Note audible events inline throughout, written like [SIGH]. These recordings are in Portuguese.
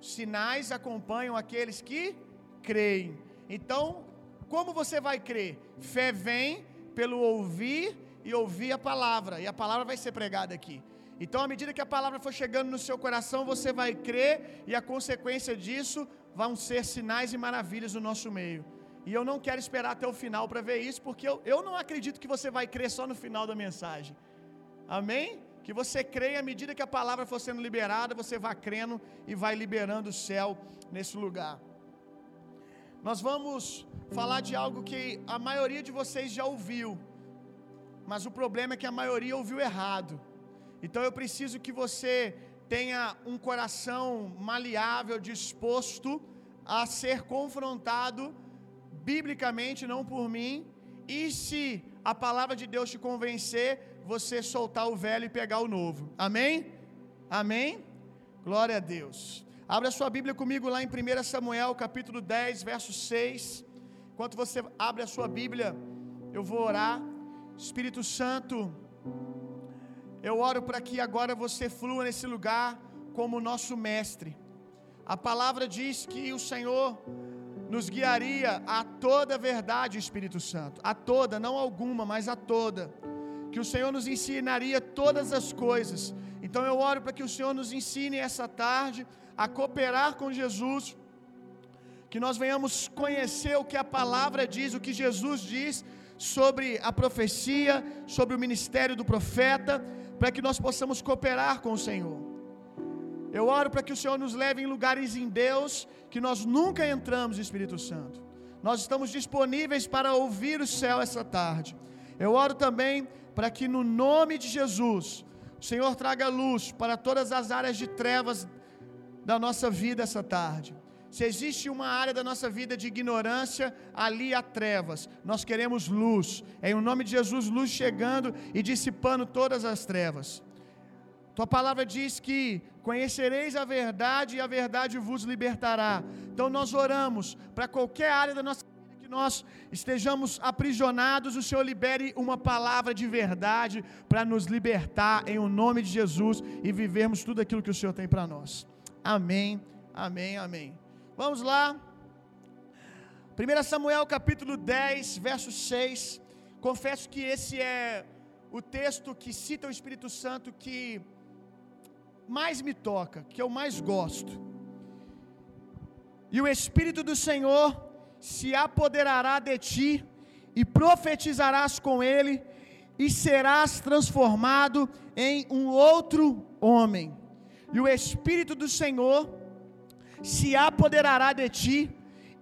sinais acompanham aqueles que creem. Então, como você vai crer? Fé vem pelo ouvir e ouvir a palavra, e a palavra vai ser pregada aqui. Então, à medida que a palavra for chegando no seu coração, você vai crer, e a consequência disso vão ser sinais e maravilhas no nosso meio. E eu não quero esperar até o final para ver isso, porque eu, eu não acredito que você vai crer só no final da mensagem. Amém? Que você creia à medida que a palavra for sendo liberada, você vá crendo e vai liberando o céu nesse lugar. Nós vamos falar de algo que a maioria de vocês já ouviu, mas o problema é que a maioria ouviu errado. Então eu preciso que você tenha um coração maleável, disposto a ser confrontado biblicamente, não por mim. E se a palavra de Deus te convencer, você soltar o velho e pegar o novo. Amém? Amém? Glória a Deus. Abra sua Bíblia comigo lá em 1 Samuel, capítulo 10, verso 6. Enquanto você abre a sua Bíblia, eu vou orar. Espírito Santo, eu oro para que agora você flua nesse lugar como nosso mestre. A palavra diz que o Senhor nos guiaria a toda a verdade, Espírito Santo, a toda, não alguma, mas a toda. Que o Senhor nos ensinaria todas as coisas. Então eu oro para que o Senhor nos ensine essa tarde a cooperar com Jesus, que nós venhamos conhecer o que a palavra diz, o que Jesus diz sobre a profecia, sobre o ministério do profeta, para que nós possamos cooperar com o Senhor. Eu oro para que o Senhor nos leve em lugares em Deus que nós nunca entramos, Espírito Santo. Nós estamos disponíveis para ouvir o céu essa tarde. Eu oro também para que no nome de Jesus, o Senhor traga luz para todas as áreas de trevas da nossa vida essa tarde. Se existe uma área da nossa vida de ignorância, ali há trevas. Nós queremos luz. É em nome de Jesus, luz chegando e dissipando todas as trevas. Tua palavra diz que conhecereis a verdade e a verdade vos libertará. Então nós oramos para qualquer área da nossa vida que nós estejamos aprisionados, o Senhor libere uma palavra de verdade para nos libertar em o nome de Jesus e vivermos tudo aquilo que o Senhor tem para nós. Amém, amém, amém. Vamos lá. 1 Samuel capítulo 10, verso 6. Confesso que esse é o texto que cita o Espírito Santo que mais me toca, que eu mais gosto. E o Espírito do Senhor se apoderará de ti, e profetizarás com ele, e serás transformado em um outro homem. E o Espírito do Senhor se apoderará de ti,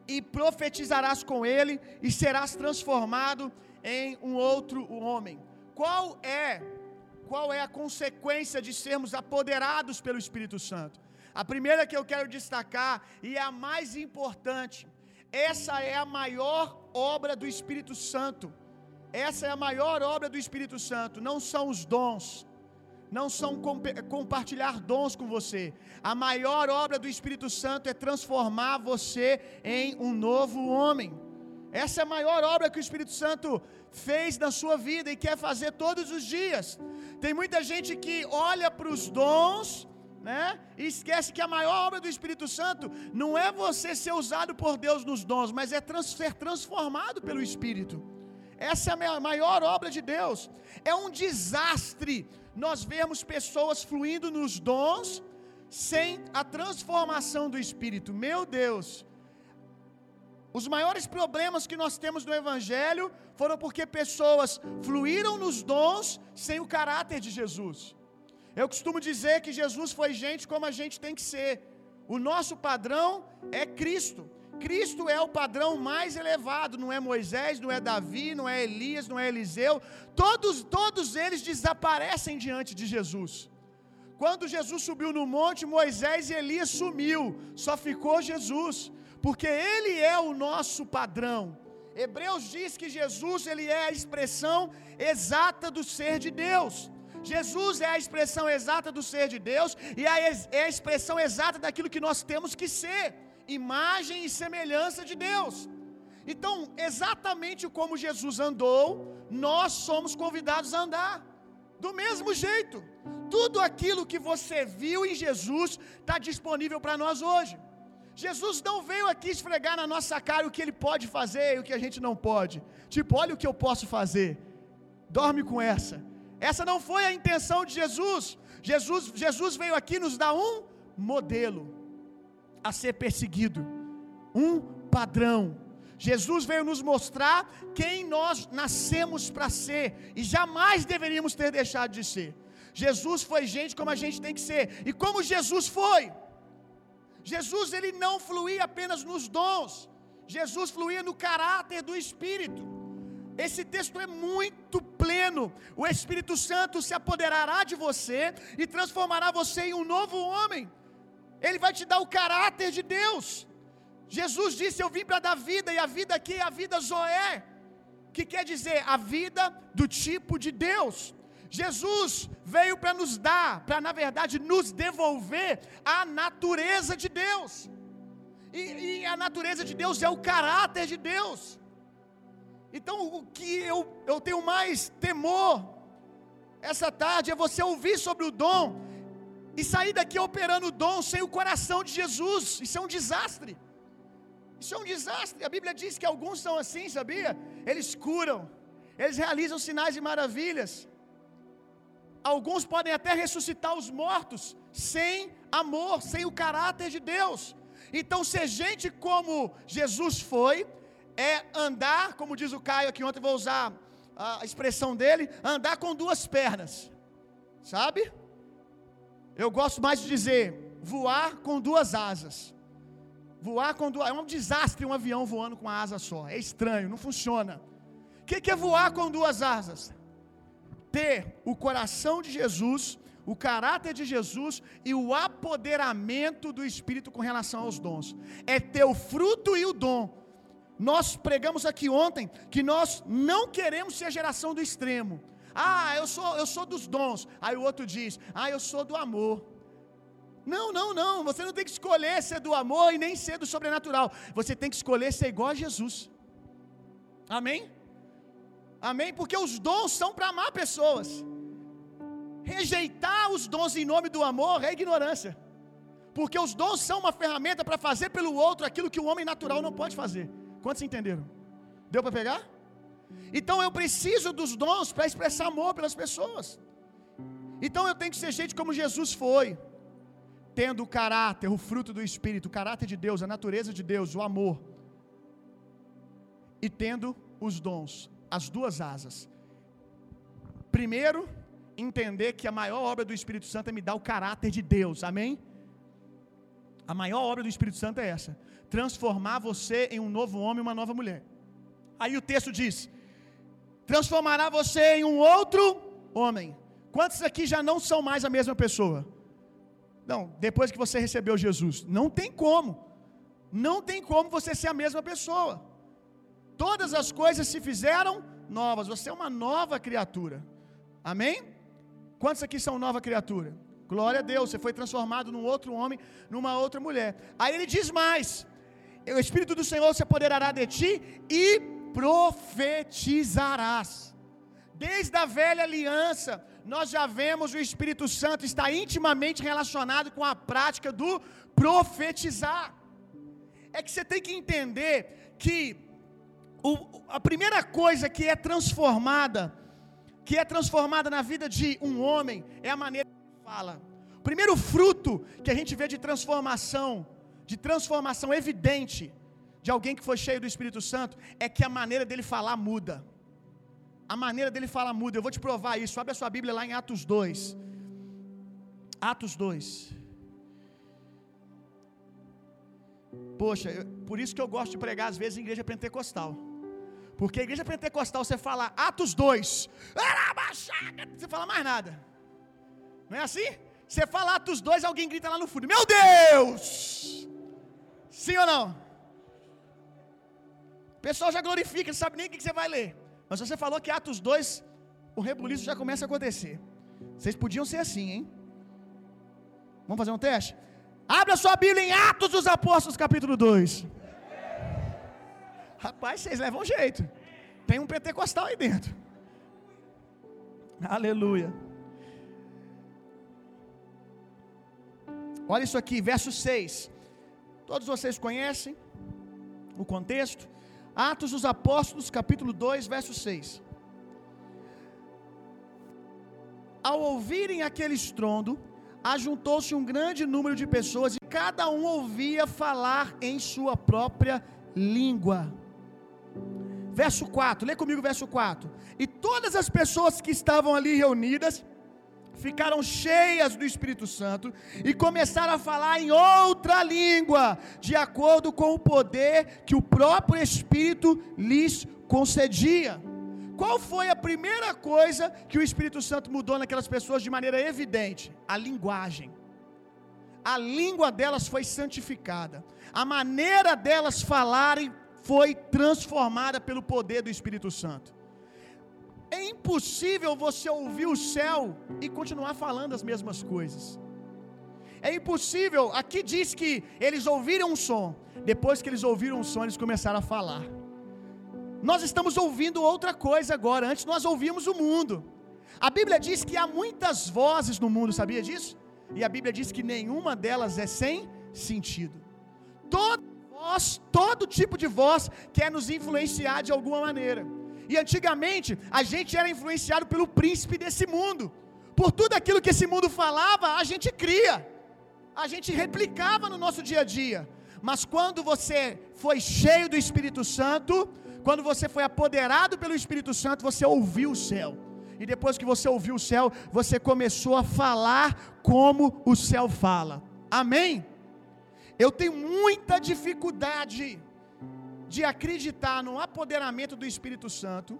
e profetizarás com ele, e serás transformado em um outro homem. Qual é qual é a consequência de sermos apoderados pelo Espírito Santo? A primeira que eu quero destacar, e é a mais importante, essa é a maior obra do Espírito Santo. Essa é a maior obra do Espírito Santo, não são os dons, não são compartilhar dons com você. A maior obra do Espírito Santo é transformar você em um novo homem. Essa é a maior obra que o Espírito Santo fez na sua vida e quer fazer todos os dias. Tem muita gente que olha para os dons, né? E esquece que a maior obra do Espírito Santo não é você ser usado por Deus nos dons, mas é trans, ser transformado pelo Espírito. Essa é a maior obra de Deus. É um desastre nós vermos pessoas fluindo nos dons sem a transformação do Espírito. Meu Deus. Os maiores problemas que nós temos no Evangelho foram porque pessoas fluíram nos dons sem o caráter de Jesus. Eu costumo dizer que Jesus foi gente como a gente tem que ser. O nosso padrão é Cristo. Cristo é o padrão mais elevado, não é Moisés, não é Davi, não é Elias, não é Eliseu. Todos, todos eles desaparecem diante de Jesus. Quando Jesus subiu no monte, Moisés e Elias sumiu, só ficou Jesus porque ele é o nosso padrão. Hebreus diz que Jesus ele é a expressão exata do ser de Deus. Jesus é a expressão exata do ser de Deus e é a expressão exata daquilo que nós temos que ser, imagem e semelhança de Deus. Então, exatamente como Jesus andou, nós somos convidados a andar. Do mesmo jeito, Tudo aquilo que você viu em Jesus está disponível para nós hoje. Jesus não veio aqui esfregar na nossa cara o que ele pode fazer e o que a gente não pode. Tipo, olha o que eu posso fazer. Dorme com essa. Essa não foi a intenção de Jesus. Jesus, Jesus veio aqui nos dar um modelo a ser perseguido, um padrão. Jesus veio nos mostrar quem nós nascemos para ser e jamais deveríamos ter deixado de ser. Jesus foi gente como a gente tem que ser. E como Jesus foi? Jesus ele não fluía apenas nos dons. Jesus fluía no caráter do Espírito. Esse texto é muito pleno. O Espírito Santo se apoderará de você e transformará você em um novo homem. Ele vai te dar o caráter de Deus. Jesus disse: Eu vim para dar vida, e a vida aqui é a vida Zoé, que quer dizer a vida do tipo de Deus. Jesus veio para nos dar, para na verdade nos devolver a natureza de Deus. E, e, a natureza de Deus é o caráter de Deus. Então, o que eu, eu tenho mais temor essa tarde é você ouvir sobre o dom e sair daqui operando o dom sem o coração de Jesus. Isso é um desastre. Isso é um desastre. A Bíblia diz que alguns são assim, sabia? Eles curam, eles realizam sinais e maravilhas. Alguns podem até ressuscitar os mortos sem amor, sem o caráter de Deus. Então, ser gente como Jesus foi, é andar, como diz o Caio aqui ontem, vou usar a expressão dele, andar com duas pernas, sabe? Eu gosto mais de dizer, voar com duas asas. Voar com duas. É um desastre um avião voando com a asa só. É estranho, não funciona. O que, que é voar com duas asas? Ter o coração de Jesus, o caráter de Jesus e o apoderamento do Espírito com relação aos dons. É ter o fruto e o dom. Nós pregamos aqui ontem que nós não queremos ser a geração do extremo. Ah, eu sou, eu sou dos dons. Aí o outro diz: Ah, eu sou do amor. Não, não, não. Você não tem que escolher ser do amor e nem ser do sobrenatural. Você tem que escolher ser igual a Jesus. Amém? Amém? Porque os dons são para amar pessoas. Rejeitar os dons em nome do amor é ignorância. Porque os dons são uma ferramenta para fazer pelo outro aquilo que o homem natural não pode fazer. Quantos entenderam? Deu para pegar? Então eu preciso dos dons para expressar amor pelas pessoas. Então eu tenho que ser gente como Jesus foi, tendo o caráter, o fruto do Espírito, o caráter de Deus, a natureza de Deus, o amor, e tendo os dons, as duas asas. Primeiro, entender que a maior obra do Espírito Santo é me dar o caráter de Deus, amém? A maior obra do Espírito Santo é essa: transformar você em um novo homem, uma nova mulher. Aí o texto diz: transformará você em um outro homem. Quantos aqui já não são mais a mesma pessoa? Não, depois que você recebeu Jesus, não tem como. Não tem como você ser a mesma pessoa. Todas as coisas se fizeram novas. Você é uma nova criatura. Amém? Quantos aqui são nova criatura? Glória a Deus, você foi transformado num outro homem, numa outra mulher. Aí ele diz mais: O Espírito do Senhor se apoderará de ti e profetizarás. Desde a velha aliança, nós já vemos o Espírito Santo está intimamente relacionado com a prática do profetizar. É que você tem que entender que o, a primeira coisa que é transformada, que é transformada na vida de um homem, é a maneira que ele fala. O primeiro fruto que a gente vê de transformação, de transformação evidente de alguém que foi cheio do Espírito Santo, é que a maneira dele falar muda. A maneira dele falar muda. Eu vou te provar isso. Abre a sua Bíblia lá em Atos 2. Atos 2. Poxa, eu, por isso que eu gosto de pregar às vezes em igreja pentecostal. Porque a igreja pentecostal você fala Atos 2, você fala mais nada. Não é assim? Você fala Atos 2, alguém grita lá no fundo: Meu Deus! Sim ou não? O pessoal já glorifica, não sabe nem o que você vai ler. Mas você falou que Atos 2, o rebuliço já começa a acontecer. Vocês podiam ser assim, hein? Vamos fazer um teste? Abra sua Bíblia em Atos dos Apóstolos, capítulo 2. Rapaz, vocês levam jeito. Tem um pentecostal aí dentro. Aleluia. Olha isso aqui, verso 6. Todos vocês conhecem o contexto? Atos dos Apóstolos, capítulo 2, verso 6. Ao ouvirem aquele estrondo, ajuntou-se um grande número de pessoas e cada um ouvia falar em sua própria língua. Verso 4, lê comigo verso 4. E todas as pessoas que estavam ali reunidas ficaram cheias do Espírito Santo e começaram a falar em outra língua, de acordo com o poder que o próprio Espírito lhes concedia. Qual foi a primeira coisa que o Espírito Santo mudou naquelas pessoas de maneira evidente? A linguagem. A língua delas foi santificada. A maneira delas falarem foi transformada pelo poder do Espírito Santo. É impossível você ouvir o céu e continuar falando as mesmas coisas. É impossível. Aqui diz que eles ouviram um som. Depois que eles ouviram um som, eles começaram a falar. Nós estamos ouvindo outra coisa agora. Antes nós ouvíamos o mundo. A Bíblia diz que há muitas vozes no mundo, sabia disso? E a Bíblia diz que nenhuma delas é sem sentido. Toda voz, todo tipo de voz quer nos influenciar de alguma maneira. E antigamente a gente era influenciado pelo príncipe desse mundo. Por tudo aquilo que esse mundo falava, a gente cria. A gente replicava no nosso dia a dia. Mas quando você foi cheio do Espírito Santo, quando você foi apoderado pelo Espírito Santo, você ouviu o céu. E depois que você ouviu o céu, você começou a falar como o céu fala. Amém? Eu tenho muita dificuldade de acreditar no apoderamento do Espírito Santo.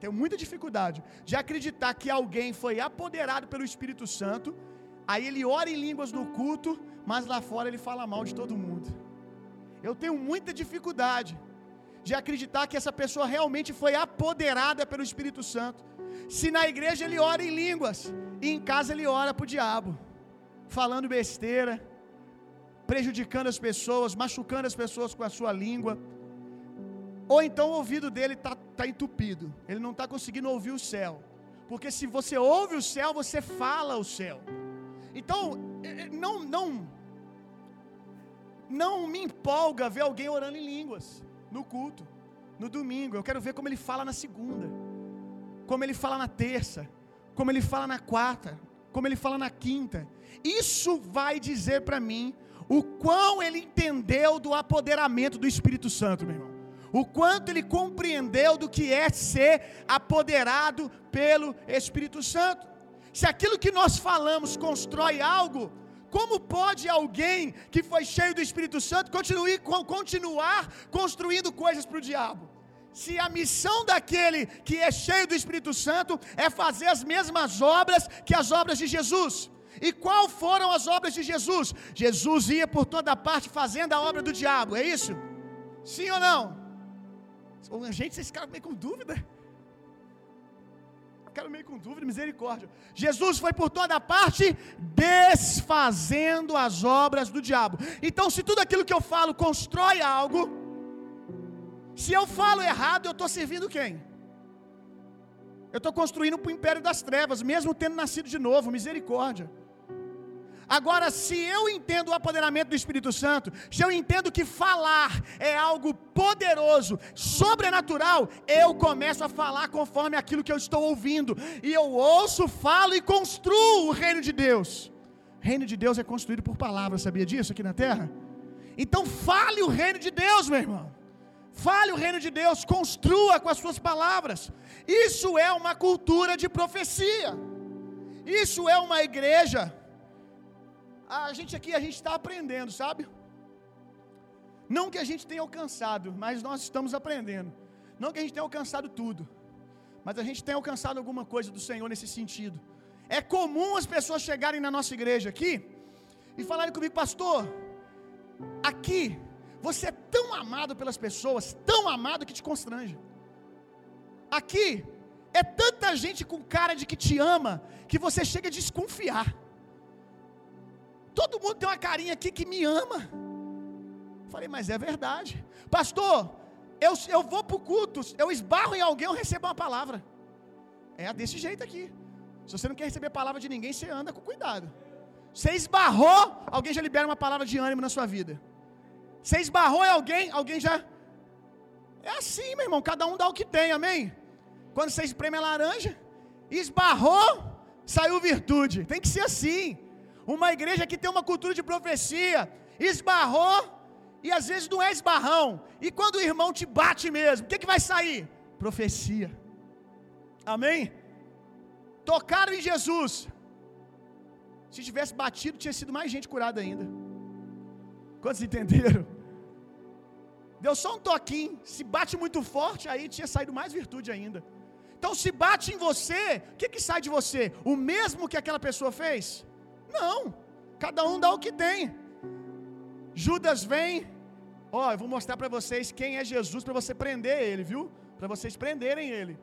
Tenho muita dificuldade de acreditar que alguém foi apoderado pelo Espírito Santo, aí ele ora em línguas no culto, mas lá fora ele fala mal de todo mundo. Eu tenho muita dificuldade de acreditar que essa pessoa realmente foi apoderada pelo Espírito Santo. Se na igreja ele ora em línguas e em casa ele ora para o diabo, falando besteira, prejudicando as pessoas, machucando as pessoas com a sua língua. Ou então o ouvido dele está tá entupido, ele não está conseguindo ouvir o céu. Porque se você ouve o céu, você fala o céu. Então, não, não, não me empolga ver alguém orando em línguas no culto, no domingo. Eu quero ver como ele fala na segunda, como ele fala na terça, como ele fala na quarta, como ele fala na quinta. Isso vai dizer para mim o quão ele entendeu do apoderamento do Espírito Santo, meu irmão. O quanto ele compreendeu do que é ser apoderado pelo Espírito Santo. Se aquilo que nós falamos constrói algo, como pode alguém que foi cheio do Espírito Santo continue, continuar construindo coisas para o diabo? Se a missão daquele que é cheio do Espírito Santo é fazer as mesmas obras que as obras de Jesus. E qual foram as obras de Jesus? Jesus ia por toda parte fazendo a obra do diabo, é isso? Sim ou não? Gente, vocês ficaram meio com dúvida? Ficaram meio com dúvida, misericórdia. Jesus foi por toda parte desfazendo as obras do diabo. Então, se tudo aquilo que eu falo constrói algo, se eu falo errado, eu estou servindo quem? Eu estou construindo para o império das trevas, mesmo tendo nascido de novo, misericórdia. Agora, se eu entendo o apoderamento do Espírito Santo, se eu entendo que falar é algo poderoso, sobrenatural, eu começo a falar conforme aquilo que eu estou ouvindo, e eu ouço, falo e construo o reino de Deus. O reino de Deus é construído por palavras, sabia disso aqui na terra? Então, fale o reino de Deus, meu irmão. Fale o reino de Deus, construa com as suas palavras. Isso é uma cultura de profecia. Isso é uma igreja. A gente aqui a gente está aprendendo, sabe? Não que a gente tenha alcançado, mas nós estamos aprendendo. Não que a gente tenha alcançado tudo, mas a gente tem alcançado alguma coisa do Senhor nesse sentido. É comum as pessoas chegarem na nossa igreja aqui e falarem comigo, pastor, aqui você é tão amado pelas pessoas, tão amado que te constrange. Aqui é tanta gente com cara de que te ama que você chega a desconfiar. Todo mundo tem uma carinha aqui que me ama. Falei, mas é verdade. Pastor, eu, eu vou para o culto, eu esbarro em alguém, eu recebo uma palavra. É desse jeito aqui. Se você não quer receber palavra de ninguém, você anda com cuidado. Você esbarrou, alguém já libera uma palavra de ânimo na sua vida. Você esbarrou em alguém, alguém já. É assim, meu irmão, cada um dá o que tem, amém? Quando você espreme a laranja, esbarrou, saiu virtude. Tem que ser assim. Uma igreja que tem uma cultura de profecia, esbarrou, e às vezes não é esbarrão. E quando o irmão te bate mesmo, o que, que vai sair? Profecia. Amém? Tocaram em Jesus. Se tivesse batido, tinha sido mais gente curada ainda. Quantos entenderam? Deu só um toquinho. Se bate muito forte, aí tinha saído mais virtude ainda. Então, se bate em você, o que, que sai de você? O mesmo que aquela pessoa fez? Não. Cada um dá o que tem. Judas vem. Ó, eu vou mostrar para vocês quem é Jesus para você prender ele, viu? Para vocês prenderem ele.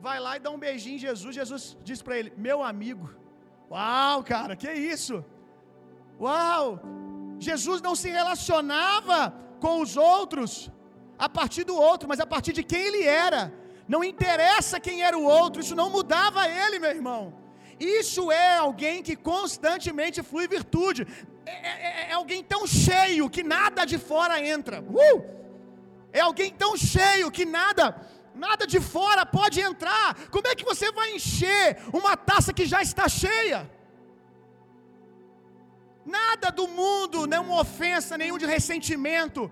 Vai lá e dá um beijinho em Jesus. Jesus diz para ele: Meu amigo. Uau, cara, que isso? Uau! Jesus não se relacionava com os outros a partir do outro, mas a partir de quem ele era. Não interessa quem era o outro, isso não mudava ele, meu irmão. Isso é alguém que constantemente flui virtude. É, é, é, é alguém tão cheio que nada de fora entra. Uh! É alguém tão cheio que nada, nada de fora pode entrar. Como é que você vai encher uma taça que já está cheia? Nada do mundo, nenhuma ofensa, nenhum de ressentimento,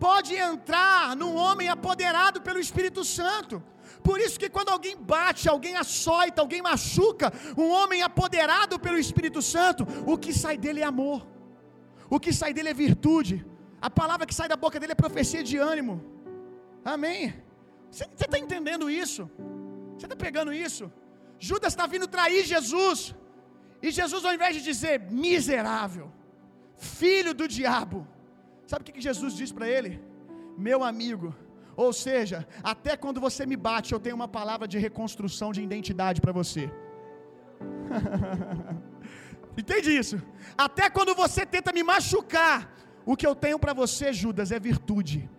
pode entrar num homem apoderado pelo Espírito Santo. Por isso que quando alguém bate, alguém açoita, alguém machuca, um homem apoderado pelo Espírito Santo, o que sai dele é amor. O que sai dele é virtude. A palavra que sai da boca dele é profecia de ânimo. Amém. Você está entendendo isso? Você está pegando isso? Judas está vindo trair Jesus. E Jesus, ao invés de dizer miserável, filho do diabo, sabe o que Jesus diz para ele? Meu amigo, ou seja, até quando você me bate, eu tenho uma palavra de reconstrução de identidade para você. [LAUGHS] Entende isso? Até quando você tenta me machucar, o que eu tenho para você, Judas, é virtude,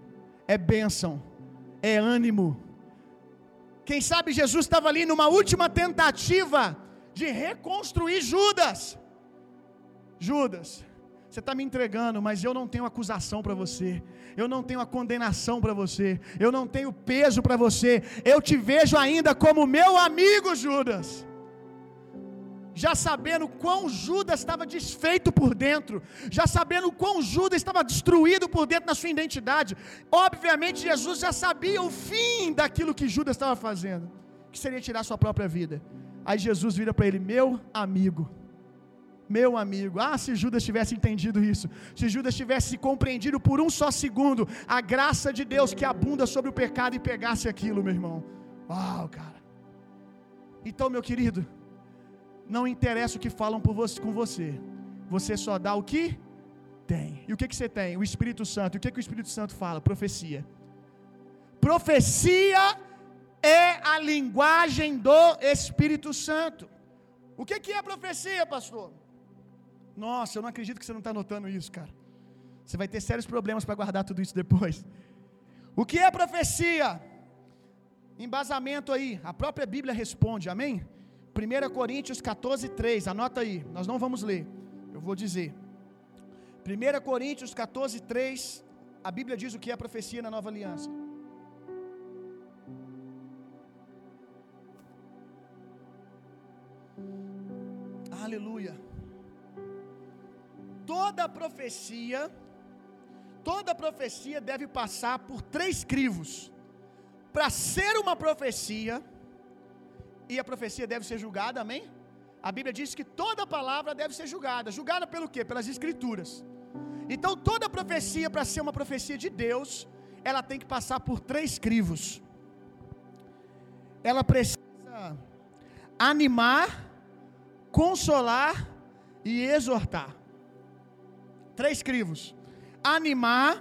é bênção, é ânimo. Quem sabe Jesus estava ali numa última tentativa de reconstruir Judas. Judas, você está me entregando, mas eu não tenho acusação para você, eu não tenho a condenação para você, eu não tenho peso para você, eu te vejo ainda como meu amigo, Judas. Já sabendo quão Judas estava desfeito por dentro, já sabendo quão Judas estava destruído por dentro na sua identidade, obviamente Jesus já sabia o fim daquilo que Judas estava fazendo, que seria tirar sua própria vida. Aí Jesus vira para ele: Meu amigo, meu amigo, ah, se Judas tivesse entendido isso, se Judas tivesse compreendido por um só segundo a graça de Deus que abunda sobre o pecado e pegasse aquilo, meu irmão. Uau, cara. Então, meu querido, não interessa o que falam você, com você, você só dá o que tem. E o que, que você tem? O Espírito Santo. E o que, que o Espírito Santo fala? Profecia. Profecia é a linguagem do Espírito Santo. O que, que é profecia, pastor? Nossa, eu não acredito que você não está notando isso, cara. Você vai ter sérios problemas para guardar tudo isso depois. O que é profecia? Embasamento aí, a própria Bíblia responde, amém? 1 Coríntios 14, 3, anota aí, nós não vamos ler, eu vou dizer. 1 Coríntios 14, 3, a Bíblia diz o que é profecia na nova aliança. Aleluia toda profecia, toda profecia deve passar por três crivos. Para ser uma profecia, e a profecia deve ser julgada, amém? A Bíblia diz que toda palavra deve ser julgada. Julgada pelo quê? Pelas escrituras. Então toda profecia, para ser uma profecia de Deus, ela tem que passar por três crivos. Ela precisa animar, consolar e exortar. Três crivos: animar,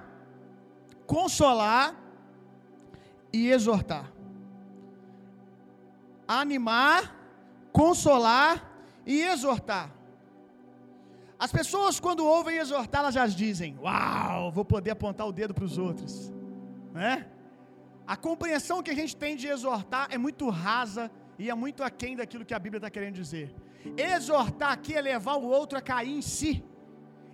consolar e exortar. Animar, consolar e exortar. As pessoas, quando ouvem exortar, elas já dizem: Uau, vou poder apontar o dedo para os outros. Né? A compreensão que a gente tem de exortar é muito rasa e é muito aquém daquilo que a Bíblia está querendo dizer. Exortar aqui é levar o outro a cair em si,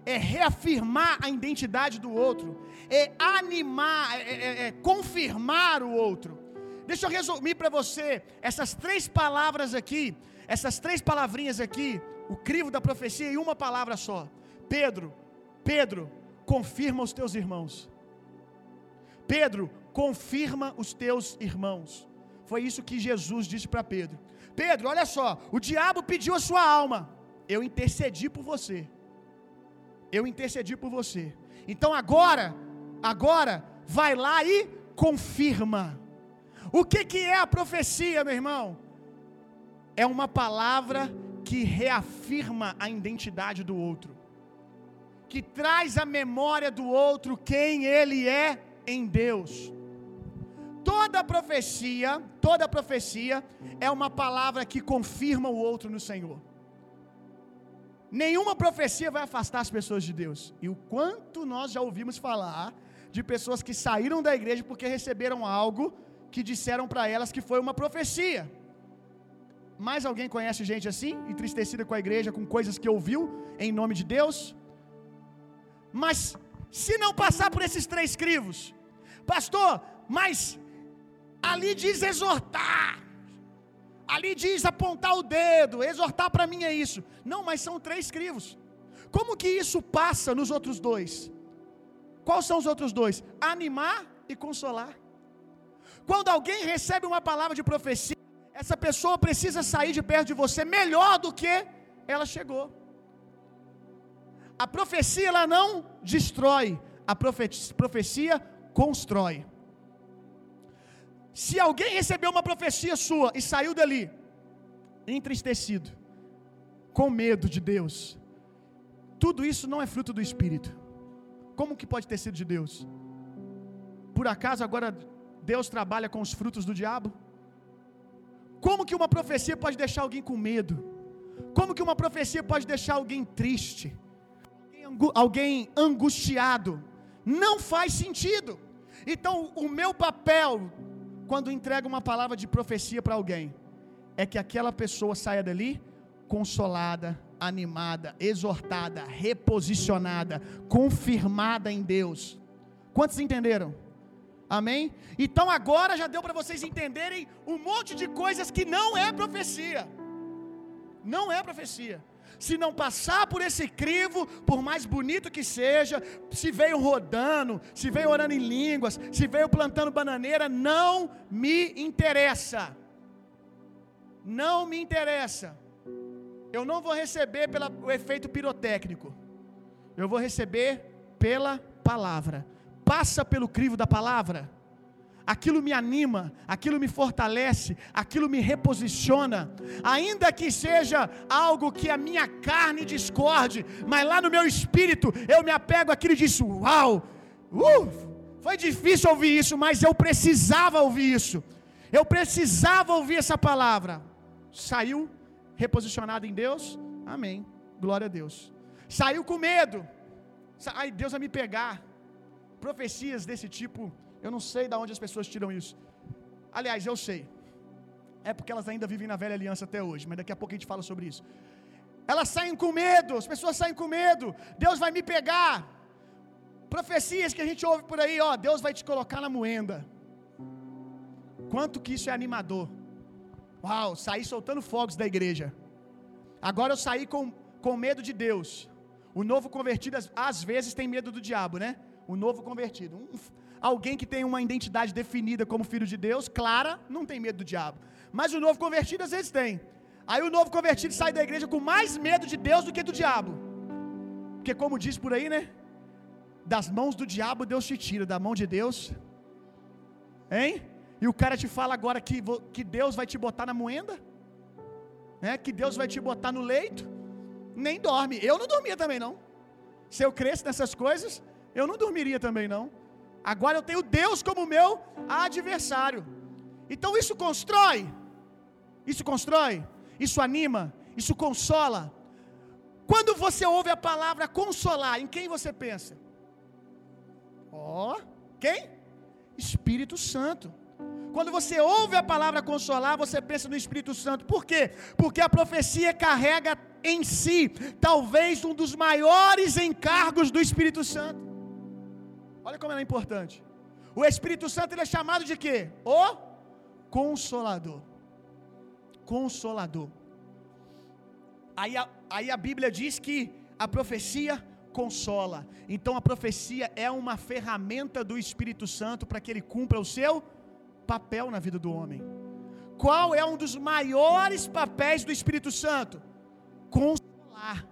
é reafirmar a identidade do outro, é animar, é, é, é confirmar o outro. Deixa eu resumir para você essas três palavras aqui, essas três palavrinhas aqui, o crivo da profecia em uma palavra só. Pedro, Pedro, confirma os teus irmãos. Pedro, confirma os teus irmãos. Foi isso que Jesus disse para Pedro. Pedro, olha só, o diabo pediu a sua alma. Eu intercedi por você. Eu intercedi por você. Então agora, agora vai lá e confirma. O que que é a profecia, meu irmão? É uma palavra que reafirma a identidade do outro. Que traz à memória do outro quem ele é em Deus. Toda profecia, toda profecia é uma palavra que confirma o outro no Senhor. Nenhuma profecia vai afastar as pessoas de Deus. E o quanto nós já ouvimos falar de pessoas que saíram da igreja porque receberam algo que disseram para elas que foi uma profecia. Mais alguém conhece gente assim, entristecida com a igreja, com coisas que ouviu em nome de Deus? Mas se não passar por esses três crivos, pastor, mas Ali diz exortar. Ali diz apontar o dedo, exortar para mim é isso. Não, mas são três crivos. Como que isso passa nos outros dois? Quais são os outros dois? Animar e consolar. Quando alguém recebe uma palavra de profecia, essa pessoa precisa sair de perto de você melhor do que ela chegou. A profecia ela não destrói, a profecia constrói. Se alguém recebeu uma profecia sua e saiu dali entristecido, com medo de Deus, tudo isso não é fruto do Espírito. Como que pode ter sido de Deus? Por acaso agora Deus trabalha com os frutos do diabo? Como que uma profecia pode deixar alguém com medo? Como que uma profecia pode deixar alguém triste? Alguém angustiado? Não faz sentido. Então, o meu papel quando entrega uma palavra de profecia para alguém, é que aquela pessoa saia dali consolada, animada, exortada, reposicionada, confirmada em Deus. Quantos entenderam? Amém? Então agora já deu para vocês entenderem um monte de coisas que não é profecia. Não é profecia se não passar por esse crivo, por mais bonito que seja, se veio rodando, se veio orando em línguas, se veio plantando bananeira, não me interessa. Não me interessa. Eu não vou receber pelo efeito pirotécnico. Eu vou receber pela palavra. Passa pelo crivo da palavra aquilo me anima, aquilo me fortalece, aquilo me reposiciona, ainda que seja algo que a minha carne discorde, mas lá no meu espírito eu me apego àquilo e diz: Uau, uh, foi difícil ouvir isso, mas eu precisava ouvir isso, eu precisava ouvir essa palavra. Saiu reposicionado em Deus, amém, glória a Deus. Saiu com medo, ai, Deus vai me pegar. Profecias desse tipo eu não sei de onde as pessoas tiram isso. Aliás, eu sei. É porque elas ainda vivem na velha aliança até hoje, mas daqui a pouco a gente fala sobre isso. Elas saem com medo, as pessoas saem com medo. Deus vai me pegar. Profecias que a gente ouve por aí, ó, Deus vai te colocar na moenda. Quanto que isso é animador. Uau, saí soltando fogos da igreja. Agora eu saí com, com medo de Deus. O novo convertido às, vezes tem medo do diabo, né? O novo convertido. Um, Alguém que tem uma identidade definida como filho de Deus, clara, não tem medo do diabo. Mas o novo convertido às vezes tem. Aí o novo convertido sai da igreja com mais medo de Deus do que do diabo. Porque como diz por aí, né? Das mãos do diabo Deus te tira, da mão de Deus. Hein? E o cara te fala agora que, que Deus vai te botar na moenda? Né? Que Deus vai te botar no leito? Nem dorme. Eu não dormia também não. Se eu cresce nessas coisas, eu não dormiria também não. Agora eu tenho Deus como meu adversário. Então isso constrói. Isso constrói. Isso anima. Isso consola. Quando você ouve a palavra consolar, em quem você pensa? Ó, oh, quem? Espírito Santo. Quando você ouve a palavra consolar, você pensa no Espírito Santo. Por quê? Porque a profecia carrega em si talvez um dos maiores encargos do Espírito Santo. Olha como ela é importante. O Espírito Santo ele é chamado de quê? O Consolador. Consolador. Aí a, aí a Bíblia diz que a profecia consola. Então a profecia é uma ferramenta do Espírito Santo para que ele cumpra o seu papel na vida do homem. Qual é um dos maiores papéis do Espírito Santo? Consolar.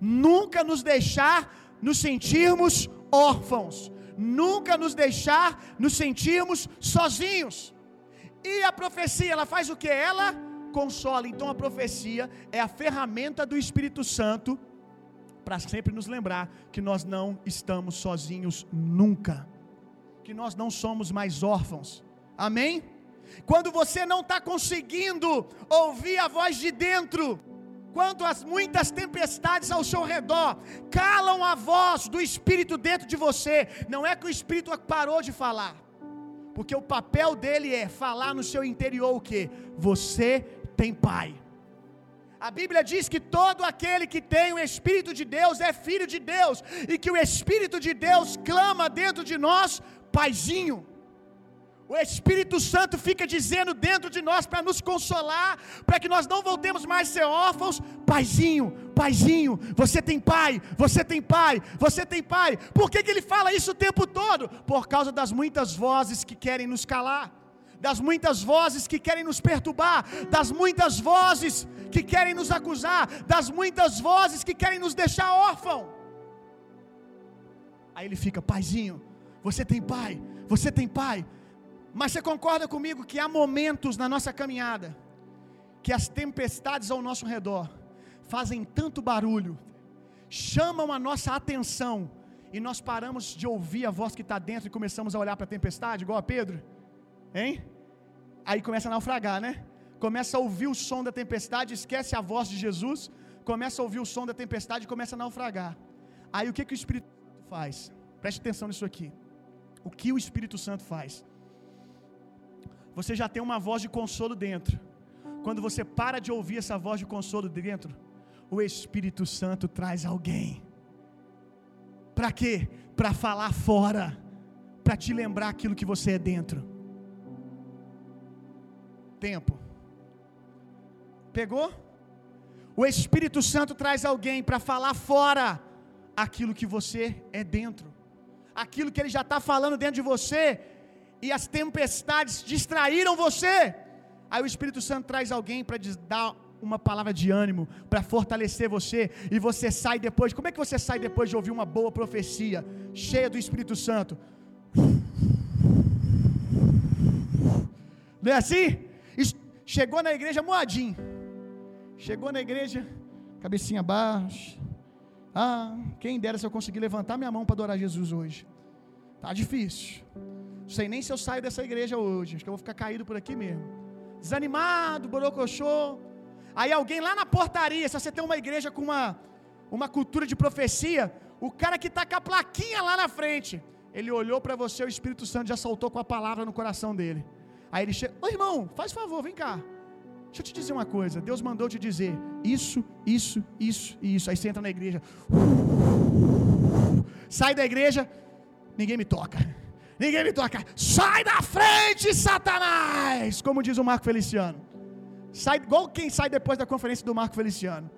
Nunca nos deixar nos sentirmos órfãos. Nunca nos deixar nos sentirmos sozinhos. E a profecia, ela faz o que? Ela consola. Então a profecia é a ferramenta do Espírito Santo para sempre nos lembrar que nós não estamos sozinhos nunca. Que nós não somos mais órfãos. Amém? Quando você não está conseguindo ouvir a voz de dentro, quando as muitas tempestades ao seu redor calam a voz do Espírito dentro de você, não é que o Espírito parou de falar, porque o papel dele é falar no seu interior o que? Você tem pai. A Bíblia diz que todo aquele que tem o Espírito de Deus é filho de Deus, e que o Espírito de Deus clama dentro de nós, Paizinho. O Espírito Santo fica dizendo dentro de nós para nos consolar, para que nós não voltemos mais a ser órfãos. Paizinho, paizinho, você tem pai, você tem pai, você tem pai. Por que, que ele fala isso o tempo todo? Por causa das muitas vozes que querem nos calar, das muitas vozes que querem nos perturbar, das muitas vozes que querem nos acusar, das muitas vozes que querem nos deixar órfão. Aí ele fica, paizinho, você tem pai, você tem pai. Mas você concorda comigo que há momentos na nossa caminhada que as tempestades ao nosso redor fazem tanto barulho, chamam a nossa atenção e nós paramos de ouvir a voz que está dentro e começamos a olhar para a tempestade, igual a Pedro, hein? Aí começa a naufragar, né? Começa a ouvir o som da tempestade, esquece a voz de Jesus, começa a ouvir o som da tempestade e começa a naufragar. Aí o que, que o Espírito Santo faz? Preste atenção nisso aqui. O que o Espírito Santo faz? Você já tem uma voz de consolo dentro. Quando você para de ouvir essa voz de consolo dentro, o Espírito Santo traz alguém. Para quê? Para falar fora, para te lembrar aquilo que você é dentro. Tempo. Pegou? O Espírito Santo traz alguém para falar fora aquilo que você é dentro. Aquilo que ele já está falando dentro de você, e as tempestades distraíram você. Aí o Espírito Santo traz alguém para dar uma palavra de ânimo, para fortalecer você, e você sai depois. Como é que você sai depois de ouvir uma boa profecia, cheia do Espírito Santo? Não é assim? Chegou na igreja moadinho. Chegou na igreja, cabecinha baixa. Ah, quem dera se eu conseguir levantar minha mão para adorar Jesus hoje. Tá difícil. Sei nem se eu saio dessa igreja hoje. Acho que eu vou ficar caído por aqui mesmo. Desanimado, borocochô. Aí alguém lá na portaria, se você tem uma igreja com uma, uma cultura de profecia, o cara que está com a plaquinha lá na frente, ele olhou para você, o Espírito Santo já soltou com a palavra no coração dele. Aí ele chega, ô irmão, faz favor, vem cá. Deixa eu te dizer uma coisa, Deus mandou te dizer isso, isso, isso e isso. Aí você entra na igreja, sai da igreja, ninguém me toca. Ninguém me toca. Sai da frente, Satanás! Como diz o Marco Feliciano. Sai, igual quem sai depois da conferência do Marco Feliciano.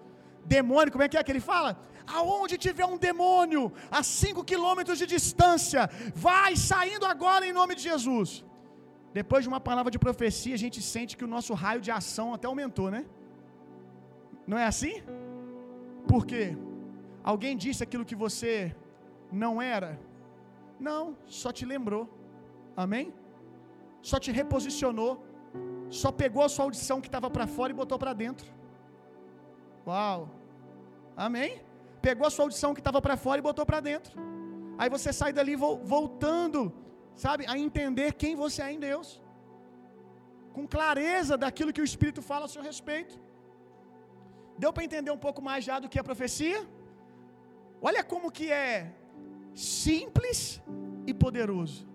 Demônio, como é que é que ele fala? Aonde tiver um demônio, a 5 quilômetros de distância, vai saindo agora em nome de Jesus. Depois de uma palavra de profecia, a gente sente que o nosso raio de ação até aumentou, né? Não é assim? Por quê? Alguém disse aquilo que você não era? Não, só te lembrou. Amém? Só te reposicionou. Só pegou a sua audição que estava para fora e botou para dentro. Uau! Amém? Pegou a sua audição que estava para fora e botou para dentro. Aí você sai dali voltando, sabe, a entender quem você é em Deus. Com clareza daquilo que o Espírito fala a seu respeito. Deu para entender um pouco mais já do que a profecia? Olha como que é simples e poderoso.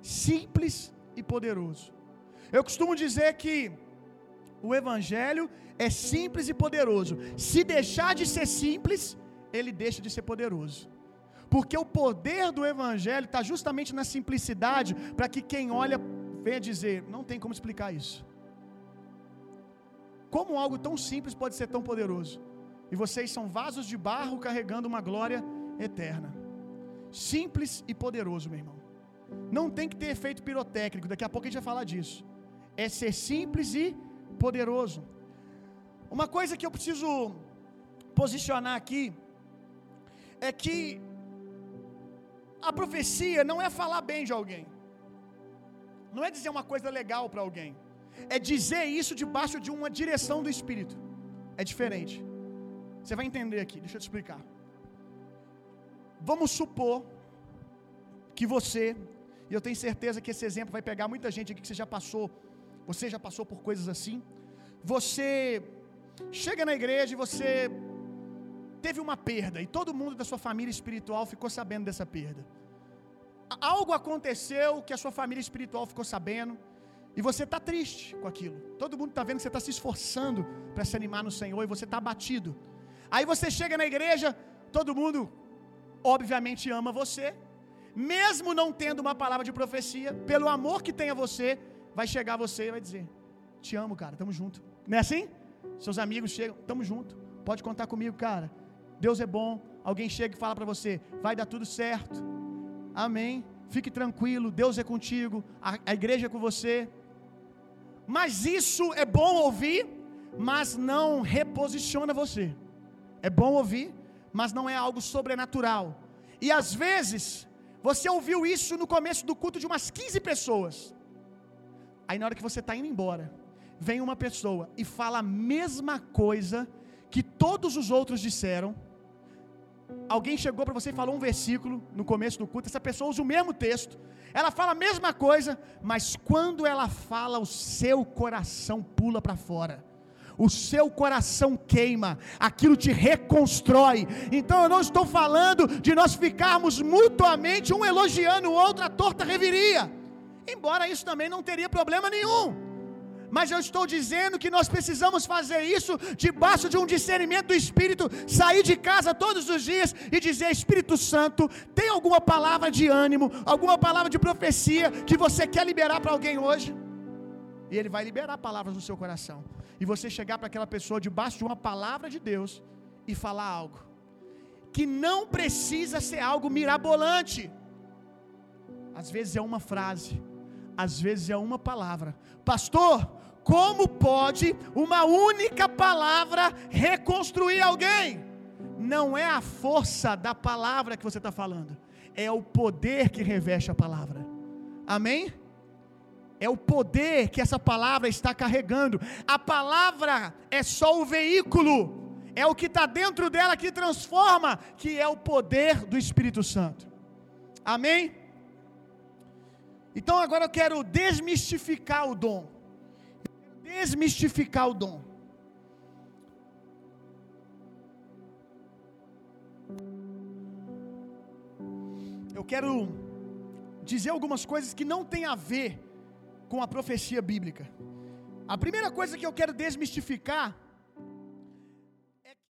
Simples e poderoso. Eu costumo dizer que o evangelho é simples e poderoso. Se deixar de ser simples, ele deixa de ser poderoso. Porque o poder do evangelho está justamente na simplicidade, para que quem olha venha dizer: não tem como explicar isso. Como algo tão simples pode ser tão poderoso? E vocês são vasos de barro carregando uma glória eterna. Simples e poderoso, meu irmão. Não tem que ter efeito pirotécnico, daqui a pouco a gente vai falar disso. É ser simples e poderoso. Uma coisa que eu preciso posicionar aqui é que a profecia não é falar bem de alguém. Não é dizer uma coisa legal para alguém. É dizer isso debaixo de uma direção do Espírito. É diferente. Você vai entender aqui, deixa eu te explicar. Vamos supor que você, e eu tenho certeza que esse exemplo vai pegar muita gente aqui que você já passou, você já passou por coisas assim. Você chega na igreja e você teve uma perda, e todo mundo da sua família espiritual ficou sabendo dessa perda. Algo aconteceu que a sua família espiritual ficou sabendo, e você está triste com aquilo. Todo mundo está vendo que você está se esforçando para se animar no Senhor e você está abatido. Aí você chega na igreja, todo mundo, obviamente, ama você, mesmo não tendo uma palavra de profecia, pelo amor que tem a você, vai chegar você e vai dizer: Te amo, cara, tamo junto. Não é assim? Seus amigos chegam, tamo junto, pode contar comigo, cara. Deus é bom. Alguém chega e fala para você: Vai dar tudo certo. Amém. Fique tranquilo, Deus é contigo, a, a igreja é com você. Mas isso é bom ouvir, mas não reposiciona você. É bom ouvir, mas não é algo sobrenatural. E às vezes, você ouviu isso no começo do culto de umas 15 pessoas. Aí na hora que você está indo embora, vem uma pessoa e fala a mesma coisa que todos os outros disseram. Alguém chegou para você e falou um versículo no começo do culto, essa pessoa usa o mesmo texto, ela fala a mesma coisa, mas quando ela fala, o seu coração pula para fora o seu coração queima, aquilo te reconstrói. Então eu não estou falando de nós ficarmos mutuamente um elogiando o outro, a torta reviria. Embora isso também não teria problema nenhum. Mas eu estou dizendo que nós precisamos fazer isso debaixo de um discernimento do Espírito, sair de casa todos os dias e dizer: Espírito Santo, tem alguma palavra de ânimo, alguma palavra de profecia que você quer liberar para alguém hoje? E Ele vai liberar palavras no seu coração. E você chegar para aquela pessoa debaixo de uma palavra de Deus e falar algo que não precisa ser algo mirabolante. Às vezes é uma frase, às vezes é uma palavra. Pastor, como pode uma única palavra reconstruir alguém? Não é a força da palavra que você está falando, é o poder que reveste a palavra. Amém? É o poder que essa palavra está carregando. A palavra é só o veículo, é o que está dentro dela que transforma, que é o poder do Espírito Santo. Amém? Então agora eu quero desmistificar o dom. Desmistificar o dom. Eu quero dizer algumas coisas que não tem a ver com a profecia bíblica. A primeira coisa que eu quero desmistificar